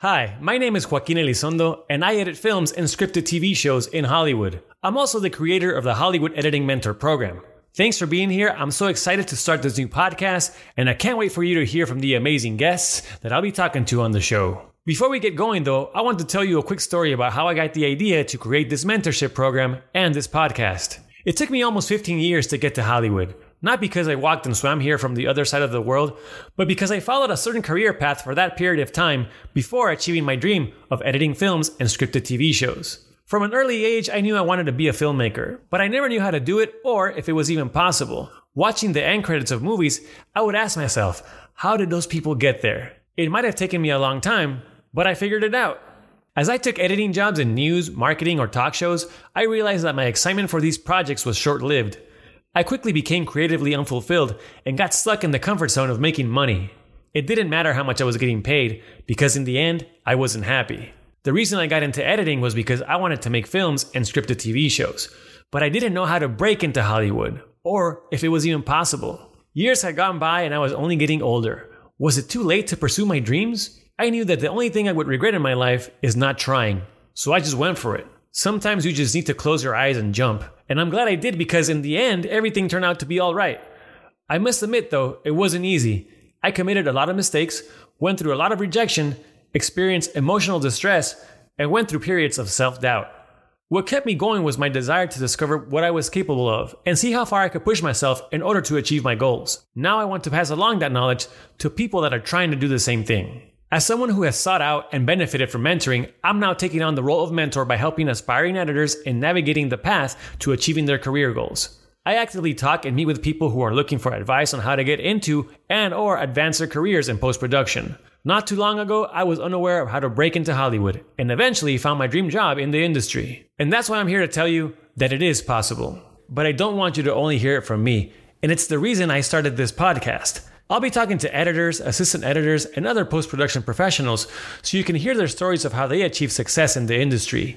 Hi, my name is Joaquin Elizondo, and I edit films and scripted TV shows in Hollywood. I'm also the creator of the Hollywood Editing Mentor program. Thanks for being here. I'm so excited to start this new podcast, and I can't wait for you to hear from the amazing guests that I'll be talking to on the show. Before we get going, though, I want to tell you a quick story about how I got the idea to create this mentorship program and this podcast. It took me almost 15 years to get to Hollywood. Not because I walked and swam here from the other side of the world, but because I followed a certain career path for that period of time before achieving my dream of editing films and scripted TV shows. From an early age, I knew I wanted to be a filmmaker, but I never knew how to do it or if it was even possible. Watching the end credits of movies, I would ask myself, how did those people get there? It might have taken me a long time, but I figured it out. As I took editing jobs in news, marketing, or talk shows, I realized that my excitement for these projects was short lived. I quickly became creatively unfulfilled and got stuck in the comfort zone of making money. It didn't matter how much I was getting paid, because in the end, I wasn't happy. The reason I got into editing was because I wanted to make films and scripted TV shows, but I didn't know how to break into Hollywood, or if it was even possible. Years had gone by and I was only getting older. Was it too late to pursue my dreams? I knew that the only thing I would regret in my life is not trying, so I just went for it. Sometimes you just need to close your eyes and jump, and I'm glad I did because in the end, everything turned out to be alright. I must admit though, it wasn't easy. I committed a lot of mistakes, went through a lot of rejection, experienced emotional distress, and went through periods of self doubt. What kept me going was my desire to discover what I was capable of and see how far I could push myself in order to achieve my goals. Now I want to pass along that knowledge to people that are trying to do the same thing. As someone who has sought out and benefited from mentoring, I'm now taking on the role of mentor by helping aspiring editors in navigating the path to achieving their career goals. I actively talk and meet with people who are looking for advice on how to get into and or advance their careers in post-production. Not too long ago, I was unaware of how to break into Hollywood and eventually found my dream job in the industry. And that's why I'm here to tell you that it is possible. But I don't want you to only hear it from me, and it's the reason I started this podcast. I'll be talking to editors, assistant editors, and other post production professionals so you can hear their stories of how they achieve success in the industry.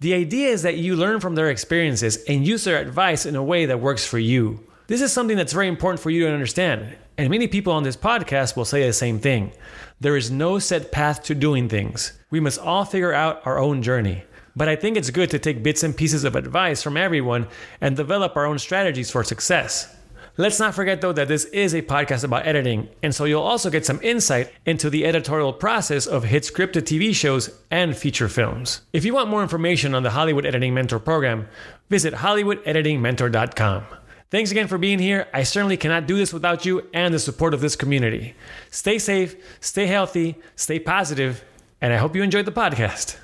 The idea is that you learn from their experiences and use their advice in a way that works for you. This is something that's very important for you to understand, and many people on this podcast will say the same thing. There is no set path to doing things. We must all figure out our own journey. But I think it's good to take bits and pieces of advice from everyone and develop our own strategies for success. Let's not forget, though, that this is a podcast about editing, and so you'll also get some insight into the editorial process of hit scripted TV shows and feature films. If you want more information on the Hollywood Editing Mentor program, visit HollywoodEditingMentor.com. Thanks again for being here. I certainly cannot do this without you and the support of this community. Stay safe, stay healthy, stay positive, and I hope you enjoyed the podcast.